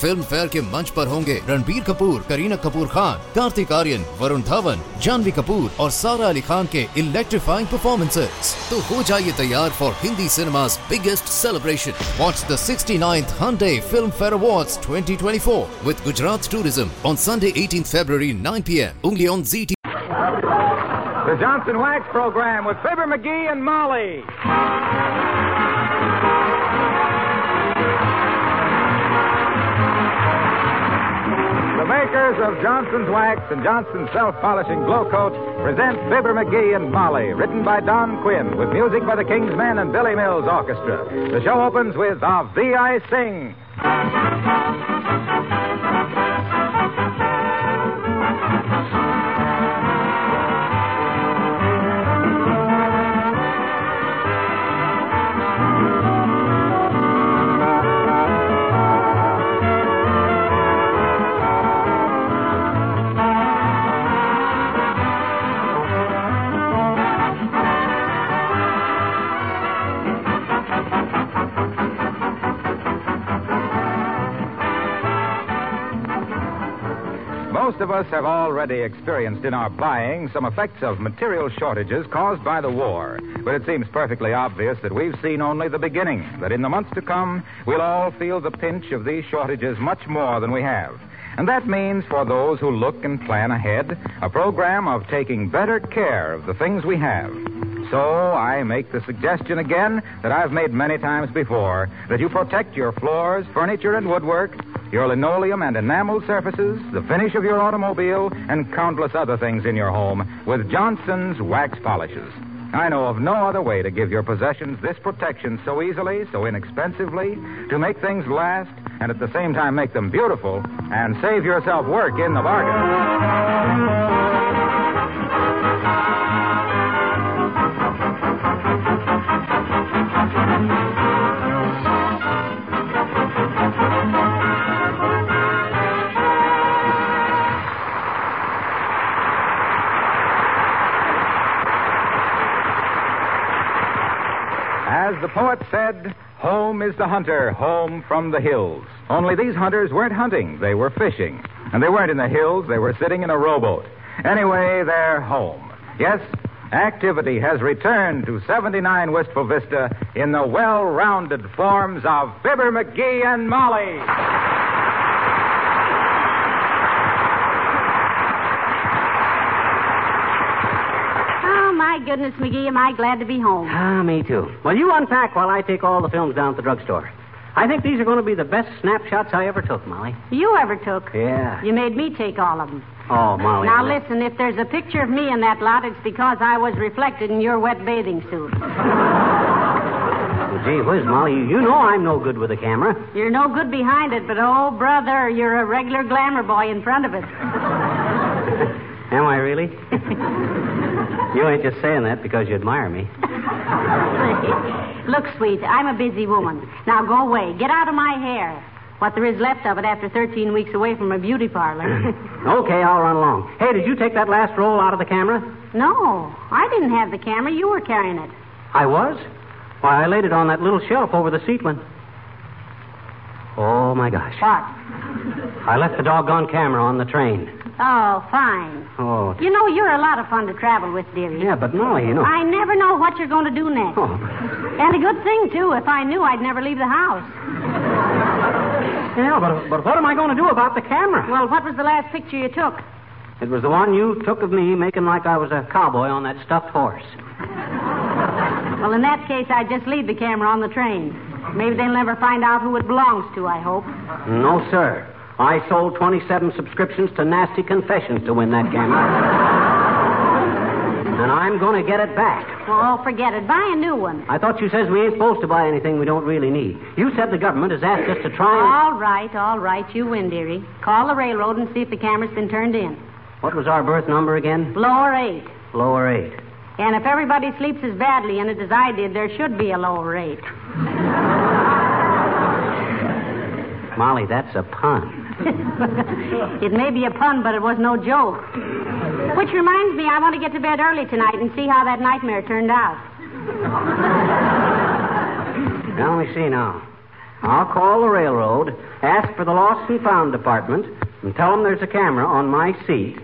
Film fair के मंच पर होंगे रणबीर कपूर, करीना कपूर खान, कार्तिक आर्यन, वरुण धवन, जानवी कपूर और सारा अली खान के इलेक्ट्रीफाइंग परफॉर्मेंसेज तो हो जाइए तैयार for Hindi cinema biggest celebration watch the sixty ninth Filmfare award twenty twenty four with Gujarat tourism on Sunday eighteen February nine P M उंगली on G T The Johnson Wax Program with Fibber McGee and Molly. Makers of Johnson's Wax and Johnson's Self Polishing Glo-Coat present Fibber McGee and Molly, written by Don Quinn, with music by the King's Men and Billy Mills Orchestra. The show opens with Of Thee I Sing. Us have already experienced in our buying some effects of material shortages caused by the war. But it seems perfectly obvious that we've seen only the beginning, that in the months to come, we'll all feel the pinch of these shortages much more than we have. And that means for those who look and plan ahead, a program of taking better care of the things we have. So I make the suggestion again that I've made many times before that you protect your floors, furniture, and woodwork, your linoleum and enamel surfaces, the finish of your automobile, and countless other things in your home with Johnson's wax polishes. I know of no other way to give your possessions this protection so easily, so inexpensively, to make things last, and at the same time make them beautiful, and save yourself work in the bargain. The poet said, home is the hunter, home from the hills. Only these hunters weren't hunting, they were fishing. And they weren't in the hills, they were sitting in a rowboat. Anyway, they're home. Yes, activity has returned to 79 Wistful Vista in the well rounded forms of Fibber McGee and Molly. Oh, my goodness, McGee, am I glad to be home. Ah, me too. Well, you unpack while I take all the films down at the drugstore. I think these are going to be the best snapshots I ever took, Molly. You ever took? Yeah. You made me take all of them. Oh, Molly. Now, listen, if there's a picture of me in that lot, it's because I was reflected in your wet bathing suit. Well, gee whiz, Molly, you know I'm no good with a camera. You're no good behind it, but oh, brother, you're a regular glamour boy in front of it. Am I really? you ain't just saying that because you admire me. Look, sweet, I'm a busy woman. Now go away. Get out of my hair. What there is left of it after 13 weeks away from a beauty parlor. Okay, I'll run along. Hey, did you take that last roll out of the camera? no, I didn't have the camera. You were carrying it. I was? Why, I laid it on that little shelf over the seat when. Oh, my gosh. What? I left the doggone camera on the train. Oh, fine. Oh, You know, you're a lot of fun to travel with, dearie. yeah, but Molly, you know. I never know what you're going to do next. Oh, And a good thing, too. If I knew, I'd never leave the house. yeah, but, but what am I going to do about the camera? Well, what was the last picture you took? It was the one you took of me making like I was a cowboy on that stuffed horse. Well, in that case, I'd just leave the camera on the train. Maybe they'll never find out who it belongs to, I hope. No, sir. I sold 27 subscriptions to Nasty Confessions to win that camera. and I'm going to get it back. Oh, forget it. Buy a new one. I thought you says we ain't supposed to buy anything we don't really need. You said the government has asked us to try and... All right, all right. You win, dearie. Call the railroad and see if the camera's been turned in. What was our berth number again? Lower eight. Lower eight. And if everybody sleeps as badly in it as I did, there should be a lower rate. Molly, that's a pun. it may be a pun, but it was no joke. Which reminds me, I want to get to bed early tonight and see how that nightmare turned out. Now, let me see now. I'll call the railroad, ask for the lost and found department, and tell them there's a camera on my seat.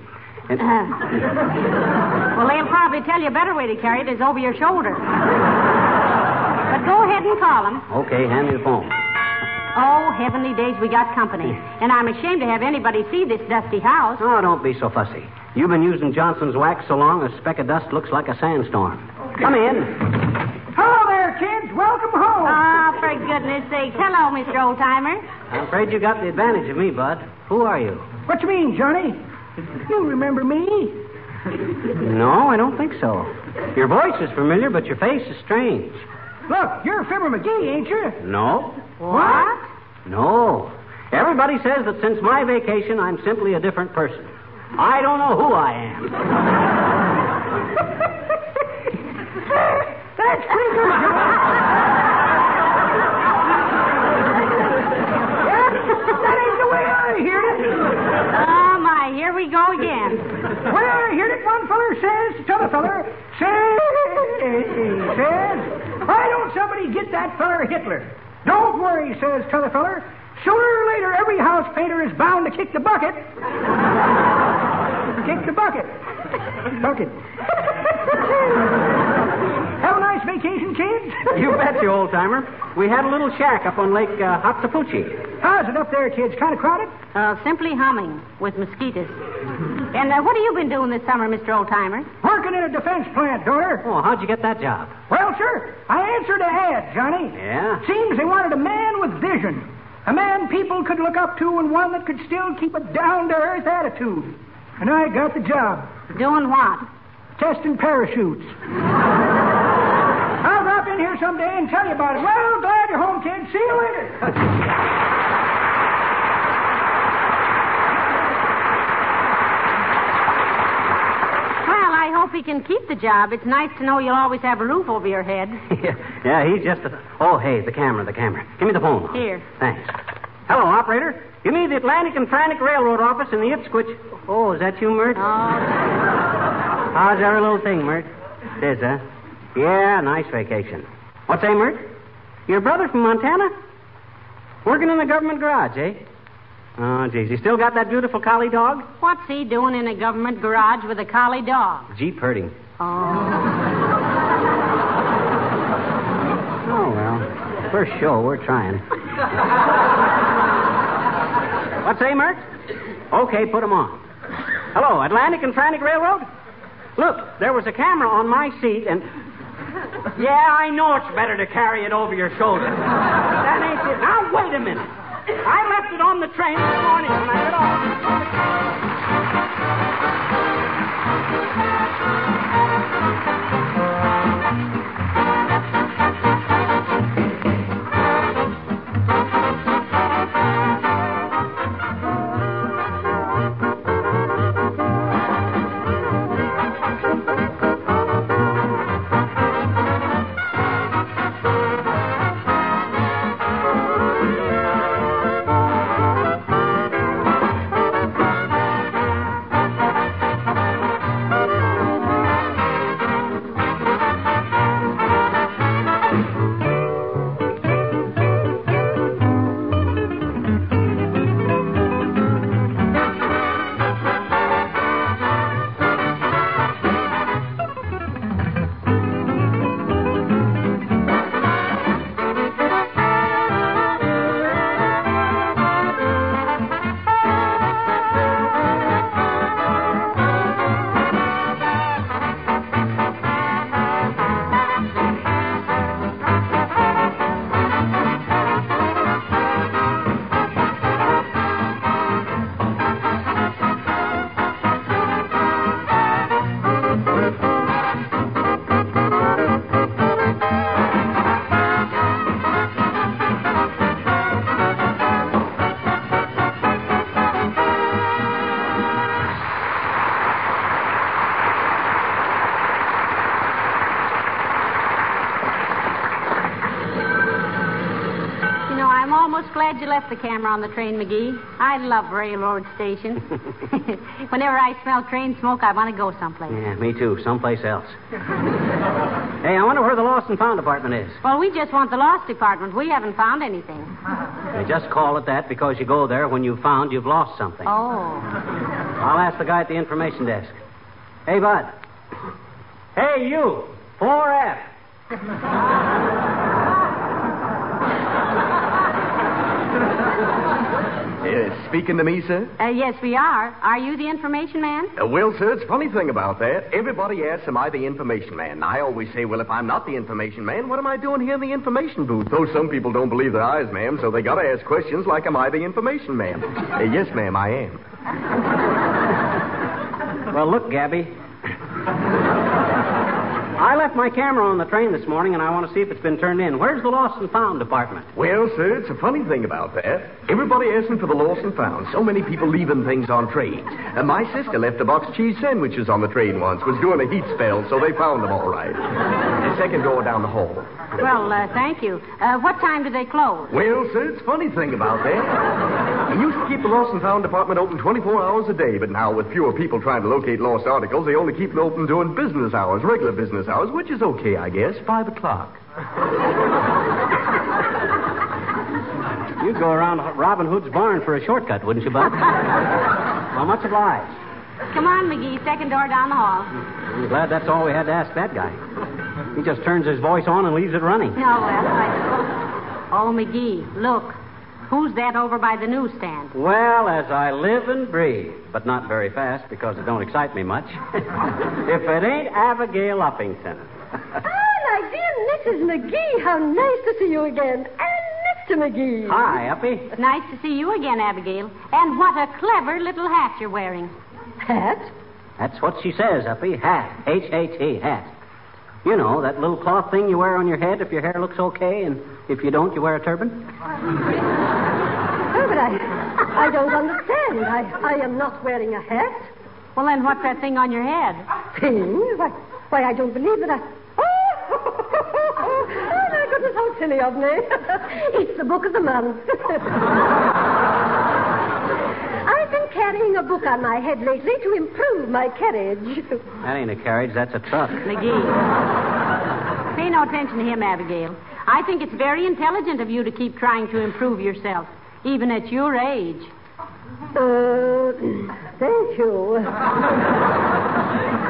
And... Uh, well, they'll probably tell you a better way to carry it is over your shoulder. But go ahead and call them. Okay, hand me the phone. Oh, heavenly days, we got company. And I'm ashamed to have anybody see this dusty house. Oh, don't be so fussy. You've been using Johnson's wax so long a speck of dust looks like a sandstorm. Come in. Hello there, kids. Welcome home. Ah, for goodness sake. Hello, Mr. Oldtimer. I'm afraid you got the advantage of me, Bud. Who are you? What you mean, Johnny? You remember me? No, I don't think so. Your voice is familiar, but your face is strange. Look, you're Fibber McGee, ain't you? No. What? No. Everybody says that since my vacation, I'm simply a different person. I don't know who I am. That's pretty good, that ain't the way I hear it. Oh, my. Here we go again. Well, I heard it. One feller says to t'other feller, says, says, why don't somebody get that feller Hitler? Don't worry, says t'other feller. Sooner or later, every house painter is bound to kick the bucket. kick the bucket. Bucket. Have a nice vacation, kids. You bet you, old timer. We had a little shack up on Lake uh, Hatzapuchi. How's it up there, kids? Kind of crowded? Uh, simply humming with mosquitoes. And uh, what have you been doing this summer, Mr. Oldtimer? Working in a defense plant, daughter. Oh, how'd you get that job? Well, I answered a ad, Johnny. Yeah? Seems they wanted a man with vision. A man people could look up to and one that could still keep a down to earth attitude. And I got the job. Doing what? Testing parachutes. I'll drop in here someday and tell you about it. Well, glad you're home, kid. See you later. Well, I hope he can keep the job. It's nice to know you'll always have a roof over your head. yeah, he's just a. Oh, hey, the camera, the camera. Give me the phone. Here. Thanks. Hello, operator. Give me the Atlantic and Frantic Railroad office in the Ipswich. Oh, is that you, Mert? Oh, How's our little thing, Mert? It is, huh? Yeah, nice vacation. What's that, Mert? Your brother from Montana? Working in the government garage, eh? Oh, geez. You still got that beautiful collie dog? what's he doing in a government garage with a collie dog? Jeep herding. Oh. Oh, well. First show, we're trying. What's say, Mert? Okay, put 'em on. Hello, Atlantic and Frantic Railroad? Look, there was a camera on my seat, and. Yeah, I know it's better to carry it over your shoulder. That ain't it. Now, wait a minute. On the train this morning left the camera on the train, McGee. I love railroad stations. Whenever I smell train smoke, I want to go someplace. Yeah, me too. Someplace else. hey, I wonder where the lost and found department is. Well, we just want the lost department. We haven't found anything. They just call it that because you go there when you've found you've lost something. Oh. I'll ask the guy at the information desk. Hey, Bud. Hey, you. 4F. Uh, speaking to me, sir? Uh, yes, we are. Are you the information man? Uh, well, sir, it's a funny thing about that. Everybody asks, am I the information man? I always say, well, if I'm not the information man, what am I doing here in the information booth? Though some people don't believe their eyes, ma'am, so they gotta ask questions like, am I the information man? Uh, yes, ma'am, I am. Well, look, Gabby. I left my camera on the train this morning, and I want to see if it's been turned in. Where's the lost and found department? Well, sir, it's a funny thing about that. Everybody asking for the lost and found. So many people leaving things on trains. And my sister left a box of cheese sandwiches on the train once. Was doing a heat spell, so they found them all right. The second door down the hall. Well, uh, thank you. Uh, what time do they close? Well, sir, it's a funny thing about that. We used to keep the lost and found department open 24 hours a day, but now with fewer people trying to locate lost articles, they only keep it open during business hours, regular business hours, which is okay, I guess. Five o'clock. You'd go around Robin Hood's barn for a shortcut, wouldn't you, Bud? well, much obliged. Come on, McGee. Second door down the hall. I'm glad that's all we had to ask that guy. He just turns his voice on and leaves it running. Oh, well, I... Oh, McGee, look. Who's that over by the newsstand? Well, as I live and breathe, but not very fast because it don't excite me much. if it ain't Abigail Uppington. Ah, my dear Mrs. McGee, how nice to see you again. And Mr. McGee. Hi, Uppy. Nice to see you again, Abigail. And what a clever little hat you're wearing. Hat? That's what she says, Uppy. Hat. H-A-T, hat. You know, that little cloth thing you wear on your head if your hair looks okay, and if you don't, you wear a turban. But I, I don't understand. I, I am not wearing a hat. Well, then what's that thing on your head? Thing? Why, why I don't believe that I. Oh! oh, my goodness, how silly of me. it's the book of the month. I've been carrying a book on my head lately to improve my carriage. That ain't a carriage, that's a truck. McGee. Pay no attention to him, Abigail. I think it's very intelligent of you to keep trying to improve yourself, even at your age. Uh, thank you.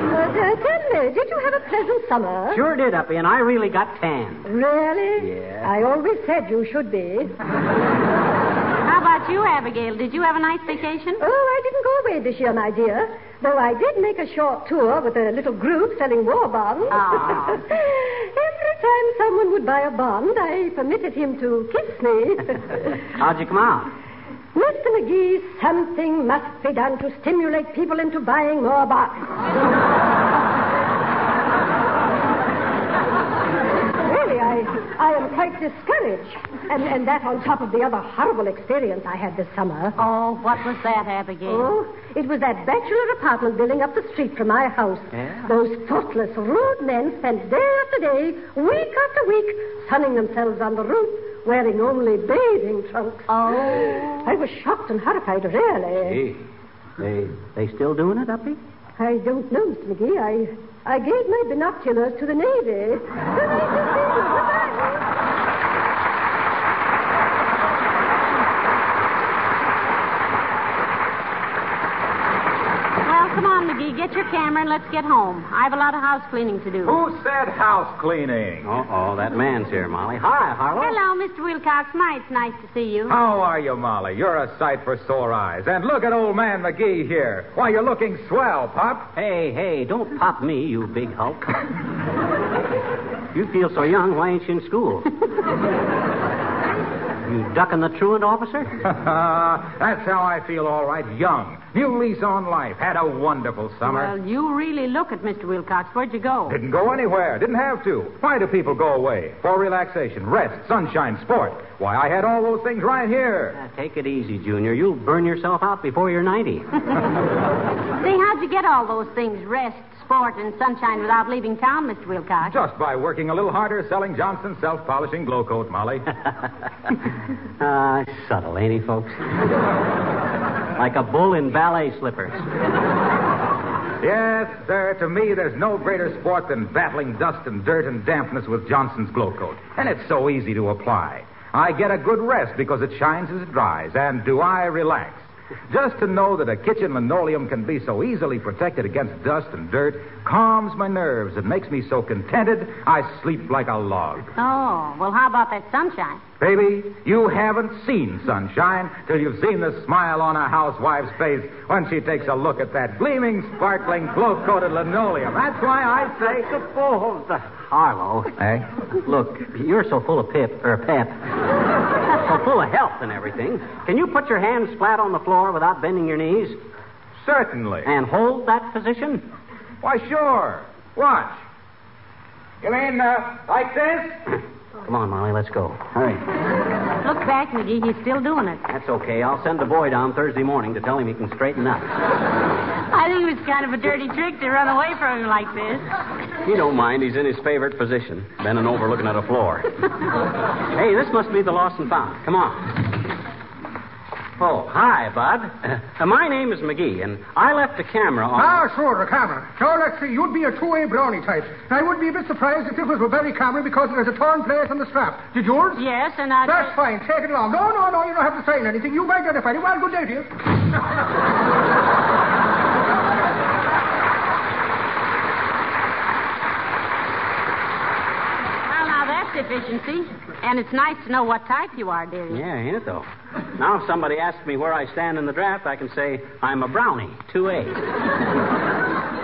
Uh, tell me, did you have a pleasant summer? Sure did, Uppy, and I really got tan. Really? Yeah. I always said you should be. How about you, Abigail? Did you have a nice vacation? Oh, I didn't go away this year, my dear. Though I did make a short tour with a little group selling war bonds. Ah. Time someone would buy a bond, I permitted him to kiss me. How'd you come out? Mr. McGee, something must be done to stimulate people into buying more bonds. really, I, I am quite discouraged. And, and that on top of the other horrible experience I had this summer. Oh, what was that, Abigail? Oh, it was that bachelor apartment building up the street from my house. Yeah? Those thoughtless, rude men spent day after day, week after week, sunning themselves on the roof, wearing only bathing trunks. Oh. I was shocked and horrified, really. Gee. They, they still doing it, Uppy? I don't know, Mr. McGee. I, I gave my binoculars to the Navy. Goodbye. Well, come on, McGee. Get your camera and let's get home. I have a lot of house cleaning to do. Who said house cleaning? Uh-oh, that man's here, Molly. Hi, Harlow. Hello, Mr. Wilcox. My, it's nice to see you. How are you, Molly? You're a sight for sore eyes. And look at old man McGee here. Why, you're looking swell, Pop. Hey, hey, don't pop me, you big hulk. you feel so young, why ain't you in school? you ducking the truant officer? That's how I feel, all right. Young. New lease on life. Had a wonderful summer. Well, you really look at Mr. Wilcox. Where'd you go? Didn't go anywhere. Didn't have to. Why do people go away? For relaxation, rest, sunshine, sport. Why, I had all those things right here. Uh, take it easy, Junior. You'll burn yourself out before you're 90. Say, how'd you get all those things, rest, sport, and sunshine, without leaving town, Mr. Wilcox? Just by working a little harder selling Johnson's self-polishing Glo-Coat, Molly. Ah, subtle, ain't he, folks? like a bull in ballet slippers. yes, sir. To me, there's no greater sport than battling dust and dirt and dampness with Johnson's glow coat. And it's so easy to apply. I get a good rest because it shines as it dries. And do I relax? Just to know that a kitchen linoleum can be so easily protected against dust and dirt calms my nerves and makes me so contented I sleep like a log. Oh, well, how about that sunshine? Baby, you haven't seen sunshine till you've seen the smile on a housewife's face when she takes a look at that gleaming, sparkling, glow-coated linoleum. That's why I say... Suppose, Harlow. Eh? Look, you're so full of pip, or pep. Full of health and everything. Can you put your hands flat on the floor without bending your knees? Certainly. And hold that position? Why, sure. Watch. You mean, uh, like this? Come on, Molly, let's go. Hurry. Look back, McGee. He's still doing it. That's okay. I'll send the boy down Thursday morning to tell him he can straighten up. I think it was kind of a dirty trick to run away from him like this. He don't mind. He's in his favorite position, bending over looking at a floor. hey, this must be the lost and found. Come on. Oh, hi, Bud. Uh, my name is McGee, and I left the camera on. Ah, sure, the camera. Now, let's see. You'd be a two-way brownie type. I would be a bit surprised if this was a very camera because there's a torn place on the strap. Did yours? Yes, and I. That's fine. Take it along. No, no, no. You don't have to sign anything. You've identified it. Well, good day to you. And it's nice to know what type you are, dearie. Yeah, ain't it, though? Now, if somebody asks me where I stand in the draft, I can say I'm a brownie, 2A.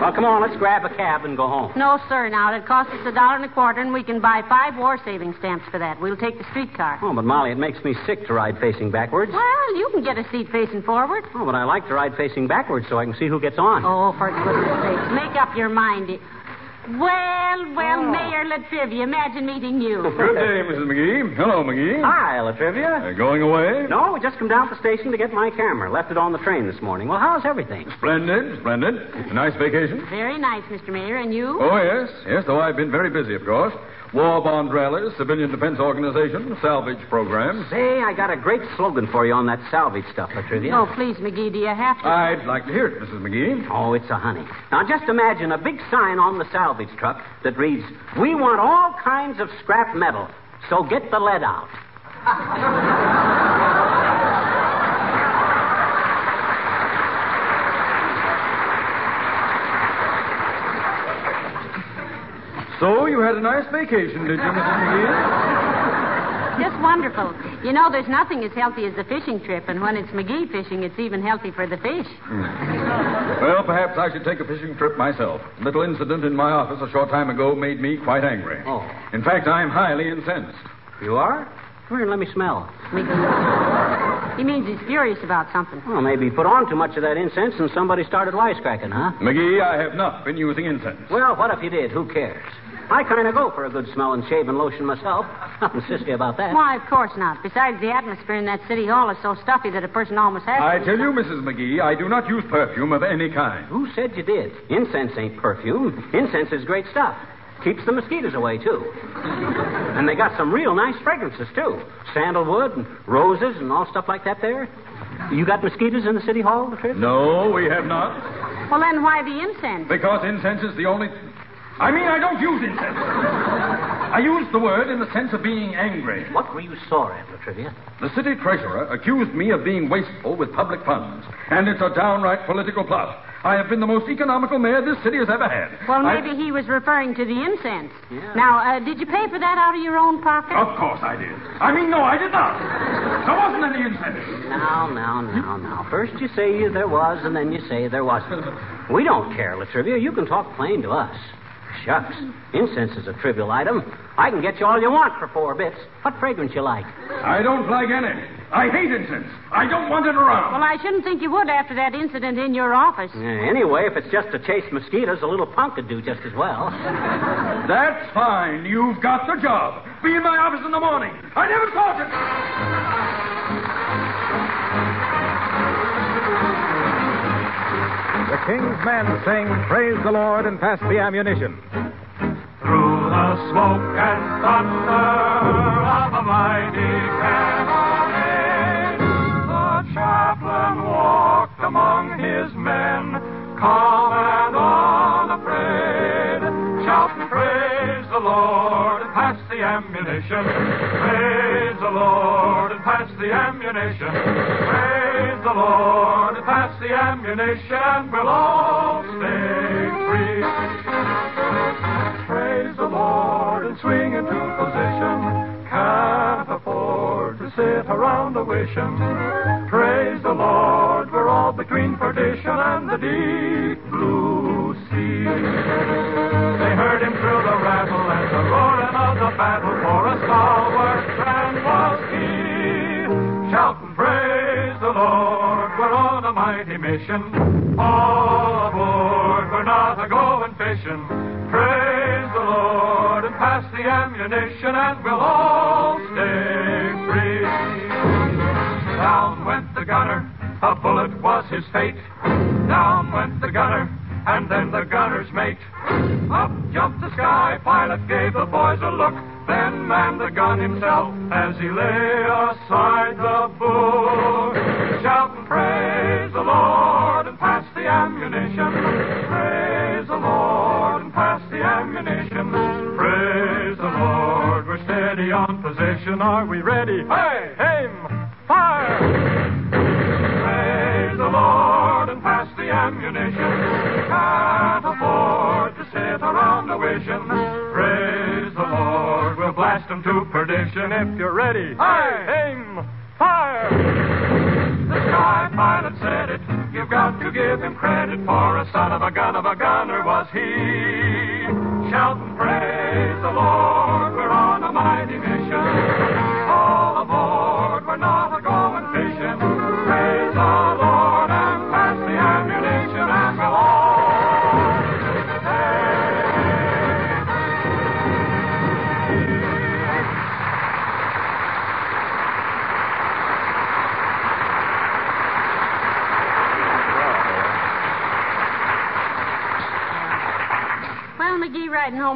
well, come on, let's grab a cab and go home. No, sir. Now, it costs us a dollar and a quarter, and we can buy five war saving stamps for that. We'll take the streetcar. Oh, but Molly, it makes me sick to ride facing backwards. Well, you can get a seat facing forward. Oh, but I like to ride facing backwards so I can see who gets on. Oh, for goodness sakes, make up your mind. Well, well, Mayor Latrivia, imagine meeting you. Good day, Mrs. McGee. Hello, McGee. Hi, Latrivia. Uh, going away? No, we just come down to the station to get my camera. Left it on the train this morning. Well, how's everything? Splendid, splendid. A nice vacation? Very nice, Mr. Mayor. And you? Oh, yes. Yes, though I've been very busy, of course. War bond rallies, civilian defense organization, salvage programs. Say, I got a great slogan for you on that salvage stuff, Latrivia. Oh, please, McGee, do you have to? I'd like to hear it, Mrs. McGee. Oh, it's a honey. Now, just imagine a big sign on the salvage truck that reads, We want all kinds of scrap metal, so get the lead out. So you had a nice vacation, did you, Mrs. McGee? Just wonderful. You know, there's nothing as healthy as a fishing trip, and when it's McGee fishing, it's even healthy for the fish. Hmm. Well, perhaps I should take a fishing trip myself. A little incident in my office a short time ago made me quite angry. Oh. In fact, I'm highly incensed. You are? Come here and let me smell. McGee. He means he's furious about something. Well, maybe he put on too much of that incense and somebody started wisecracking, huh? McGee, I have not been using incense. Well, what if you did? Who cares? I kind of go for a good smelling and lotion myself. Nothing sissy about that. Why, of course not. Besides, the atmosphere in that city hall is so stuffy that a person almost has I to. tell you, Mrs. McGee, I do not use perfume of any kind. Who said you did? Incense ain't perfume. Incense is great stuff. Keeps the mosquitoes away, too. And they got some real nice fragrances, too. Sandalwood and roses and all stuff like that there. You got mosquitoes in the city hall, Latrice? No, we have not. Well, then why the incense? Because incense is the only. I mean, I don't use incense. I use the word in the sense of being angry. What were you sore at, Latrivia? The city treasurer accused me of being wasteful with public funds, and it's a downright political plot. I have been the most economical mayor this city has ever had. Well, I- maybe he was referring to the incense. Yeah. Now, uh, did you pay for that out of your own pocket? Of course I did. I mean, no, I did not. There wasn't any incentive. Now, now, now, now. First you say there was, and then you say there wasn't. We don't care, Latrivia. You can talk plain to us. Shucks. Incense is a trivial item. I can get you all you want for four bits. What fragrance you like? I don't like any. I hate incense. I don't want it around. Well, I shouldn't think you would after that incident in your office. Yeah, anyway, if it's just to chase mosquitoes, a little punk could do just as well. That's fine. You've got the job. Be in my office in the morning. I never thought it. King's men sing, Praise the Lord, and pass the ammunition. Through the smoke and thunder of a mighty cannonade, the chaplain walked among his men, calm and unafraid, shouting, Praise the Lord, pass the ammunition. Praise the Lord, and pass the ammunition. Praise the Lord, and pass the ammunition. We'll all stay free. Praise the Lord and swing into position. Can't afford to sit around a wishing. Praise the Lord, we're all between perdition and the deep blue. They heard him through the rattle and the roaring of the battle, for a stalwart man was he. Shouting, Praise the Lord, we're on a mighty mission. All aboard, we're not a going fishing. Praise the Lord and pass the ammunition, and we'll all stay free. Down went the gunner, a bullet was his fate. Down went the gunner, and then the gunner's mate. Up jumped the sky pilot, gave the boys a look, then manned the gun himself as he lay aside the book. Shouting, Praise the Lord and pass the ammunition. Praise the Lord and pass the ammunition. Praise the Lord, we're steady on position. Are we ready? Hey, aim, fire! Praise the Lord and ammunition. Can't afford to sit around a wishing. Praise the Lord, we'll blast 'em to perdition if you're ready. Hey, aim, fire! The sky pilot said it. You've got to give him credit for a son of a gun of a gunner was he. Shouting, praise the Lord, we're on a mighty mission.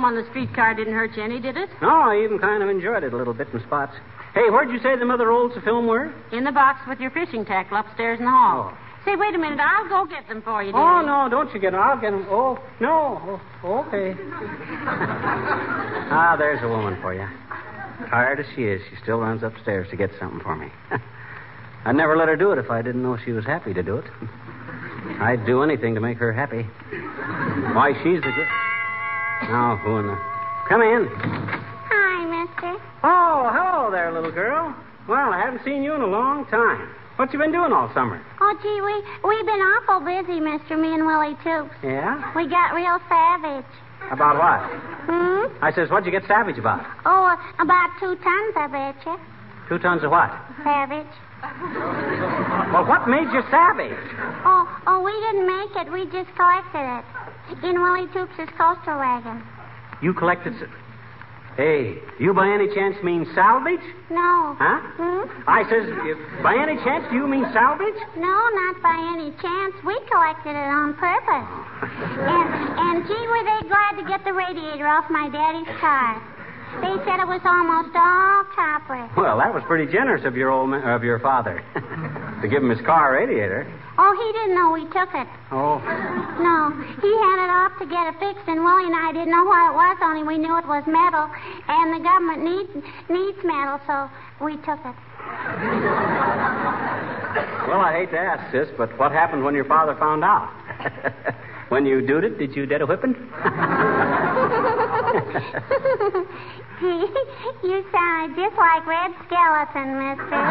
On the streetcar didn't hurt you any, did it? No, I even kind of enjoyed it a little bit in spots. Hey, where'd you say the mother rolls of film were? In the box with your fishing tackle upstairs in the hall. Say, wait a minute. I'll go get them for you, dear. Oh, no, don't you get them. I'll get them. Oh, no. Oh, okay. ah, there's a woman for you. Tired as she is, she still runs upstairs to get something for me. I'd never let her do it if I didn't know she was happy to do it. I'd do anything to make her happy. Why, she's the good. Now, who in the. Come in. Hi, mister. Oh, hello there, little girl. Well, I haven't seen you in a long time. What you been doing all summer? Oh, gee, we, we've been awful busy, mister, me and Willie, too. Yeah? We got real savage. About what? Hmm? I says, what'd you get savage about? Oh, uh, about two tons, I bet you. Two tons of what? Savage. Well, what made you savage? Oh, oh, we didn't make it. We just collected it. In Willie Toops' coaster wagon. You collected. Hey, you by any chance mean salvage? No. Huh? Hmm? I says, by any chance do you mean salvage? No, not by any chance. We collected it on purpose. And, and gee, were they glad to get the radiator off my daddy's car. They said it was almost all copper. Well, that was pretty generous of your old ma- of your father to give him his car radiator. Oh, he didn't know we took it. Oh, No, he had it off to get it fixed, and Willie and I didn't know what it was, only we knew it was metal, and the government needs needs metal, so we took it. well, I hate to ask, sis, but what happened when your father found out? when you did it, did you get a whipping? you sound just like Red Skelton, mister.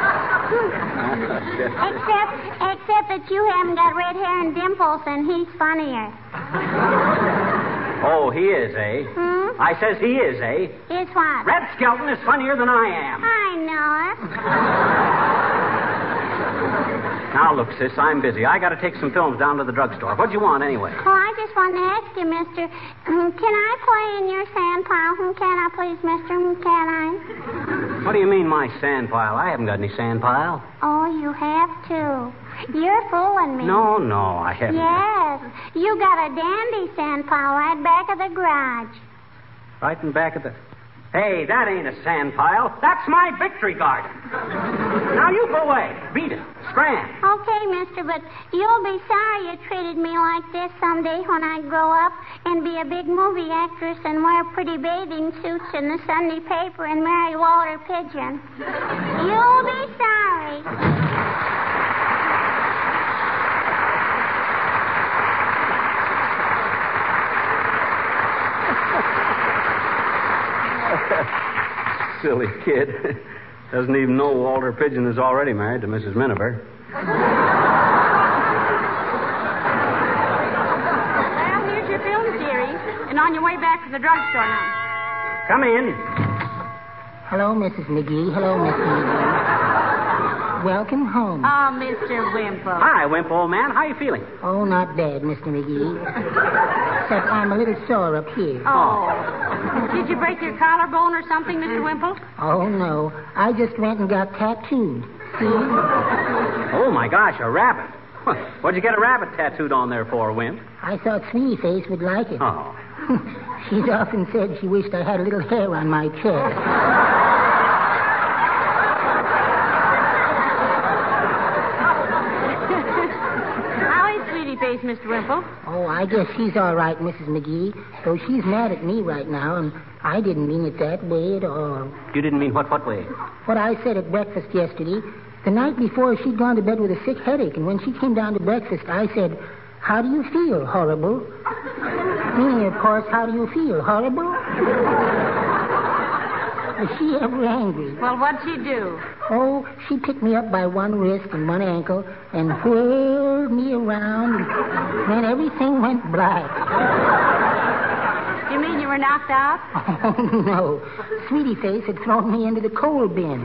except, except that you haven't got red hair and dimples, and he's funnier. Oh, he is, eh? Hmm? I says he is, eh? Is what? Red Skelton is funnier than I am. I know it. Now, look, sis, I'm busy. I got to take some films down to the drugstore. What do you want, anyway? Oh, I just wanted to ask you, mister, can I play in your sand pile? Can I, please, mister? Can I? What do you mean, my sand pile? I haven't got any sand pile. Oh, you have to. You're fooling me. No, no, I haven't. Yes. You got a dandy sand pile right back of the garage. Right in back of the. Hey, that ain't a sand pile. That's my victory garden. now you go away. Beat it. Scram. Okay, mister, but you'll be sorry you treated me like this someday when I grow up and be a big movie actress and wear pretty bathing suits in the Sunday paper and marry Walter Pidgeon. You'll be sorry. Silly kid. Doesn't even know Walter Pidgeon is already married to Mrs. Miniver. Well, here's your film series, and on your way back from the drugstore now. Come in. Hello, Mrs. McGee. Hello, Mr. McGee. Welcome home. Ah, oh, Mr. Wimple. Hi, Wimp, old man. How you feeling? Oh, not bad, Mr. McGee. Except I'm a little sore up here. Oh. Did you break your collarbone or something, Mr. Wimple? Oh, no. I just went and got tattooed. See? Oh, my gosh, a rabbit. Huh, What'd you get a rabbit tattooed on there for, Wimp? I thought Sweetie Face would like it. Oh. She's often said she wished I had a little hair on my chest. How is Sweetie Face, Mr. Wimple? Oh, I guess she's all right, Mrs. McGee. Though she's mad at me right now, and I didn't mean it that way at all. You didn't mean what, what way? What I said at breakfast yesterday, the night before she'd gone to bed with a sick headache, and when she came down to breakfast, I said, How do you feel, horrible? Meaning, of course, how do you feel, horrible? Was she ever angry? Well, what'd she do? Oh, she picked me up by one wrist and one ankle and whirled me around, and then everything went black. You mean you were knocked out? Oh, no. Sweetie Face had thrown me into the coal bin.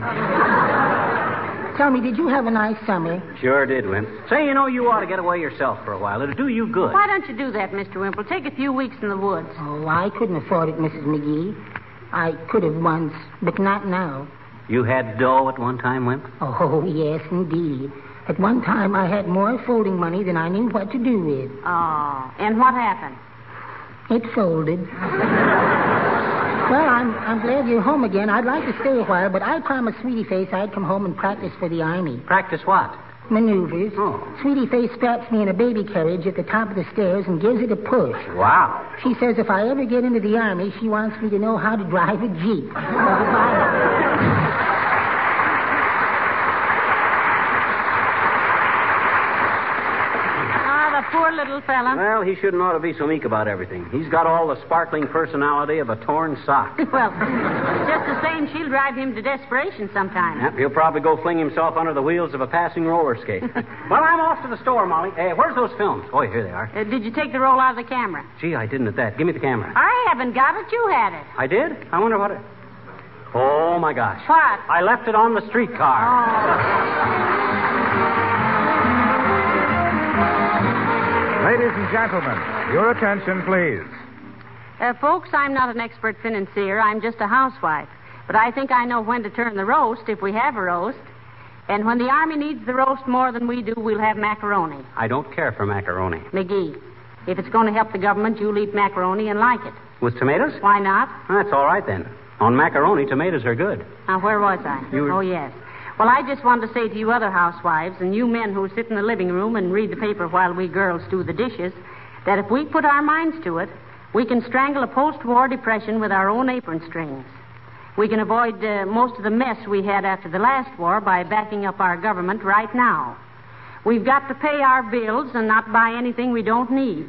Tell me, did you have a nice summer? Sure did, Wimp. Say, you know, you ought to get away yourself for a while. It'll do you good. Why don't you do that, Mr. Wimple? Take a few weeks in the woods. Oh, I couldn't afford it, Mrs. McGee. I could have once, but not now. You had dough at one time, Wimp? Oh, yes, indeed. At one time, I had more folding money than I knew what to do with. Oh. And what happened? It folded. well, I'm, I'm glad you're home again. I'd like to stay a while, but I promised Sweetie Face I'd come home and practice for the Army. Practice what? Maneuvers. Oh. Sweetie Face straps me in a baby carriage at the top of the stairs and gives it a push. Wow. She says if I ever get into the Army, she wants me to know how to drive a Jeep. Well, goodbye. Ah, the poor little fella. Well, he shouldn't ought to be so meek about everything. He's got all the sparkling personality of a torn sock. Well, just the same, she'll drive him to desperation sometime. Yep, he'll probably go fling himself under the wheels of a passing roller skate. well, I'm off to the store, Molly. Hey, where's those films? Oh, here they are. Uh, did you take the roll out of the camera? Gee, I didn't at that. Give me the camera. I haven't got it. You had it. I did? I wonder what it. Oh, my gosh. What? I left it on the streetcar. Ladies and gentlemen, your attention, please. Uh, folks, I'm not an expert financier. I'm just a housewife. But I think I know when to turn the roast if we have a roast. And when the Army needs the roast more than we do, we'll have macaroni. I don't care for macaroni. McGee, if it's going to help the government, you'll eat macaroni and like it. With tomatoes? Why not? That's all right then. On macaroni, tomatoes are good. Now, where was I? You were- Oh, yes. Well, I just wanted to say to you other housewives and you men who sit in the living room and read the paper while we girls do the dishes that if we put our minds to it, we can strangle a post-war depression with our own apron strings. We can avoid uh, most of the mess we had after the last war by backing up our government right now. We've got to pay our bills and not buy anything we don't need.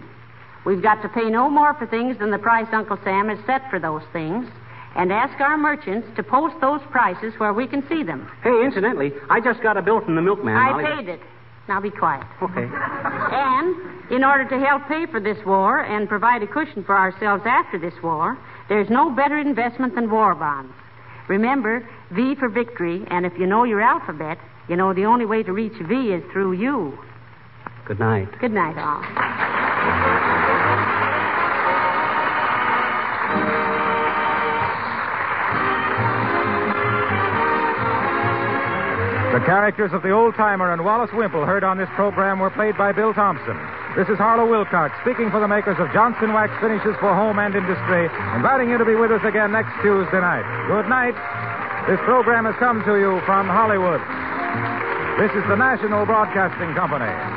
We've got to pay no more for things than the price Uncle Sam has set for those things, and ask our merchants to post those prices where we can see them. Hey, incidentally, I just got a bill from the milkman. I Molly. paid it. Now be quiet. Okay. And in order to help pay for this war and provide a cushion for ourselves after this war, there's no better investment than war bonds. Remember, V for victory, and if you know your alphabet, you know the only way to reach V is through you. Good night. Good night, all. The characters of the old timer and Wallace Wimple heard on this program were played by Bill Thompson. This is Harlow Wilcox speaking for the makers of Johnson Wax Finishes for Home and Industry, inviting you to be with us again next Tuesday night. Good night. This program has come to you from Hollywood. This is the National Broadcasting Company.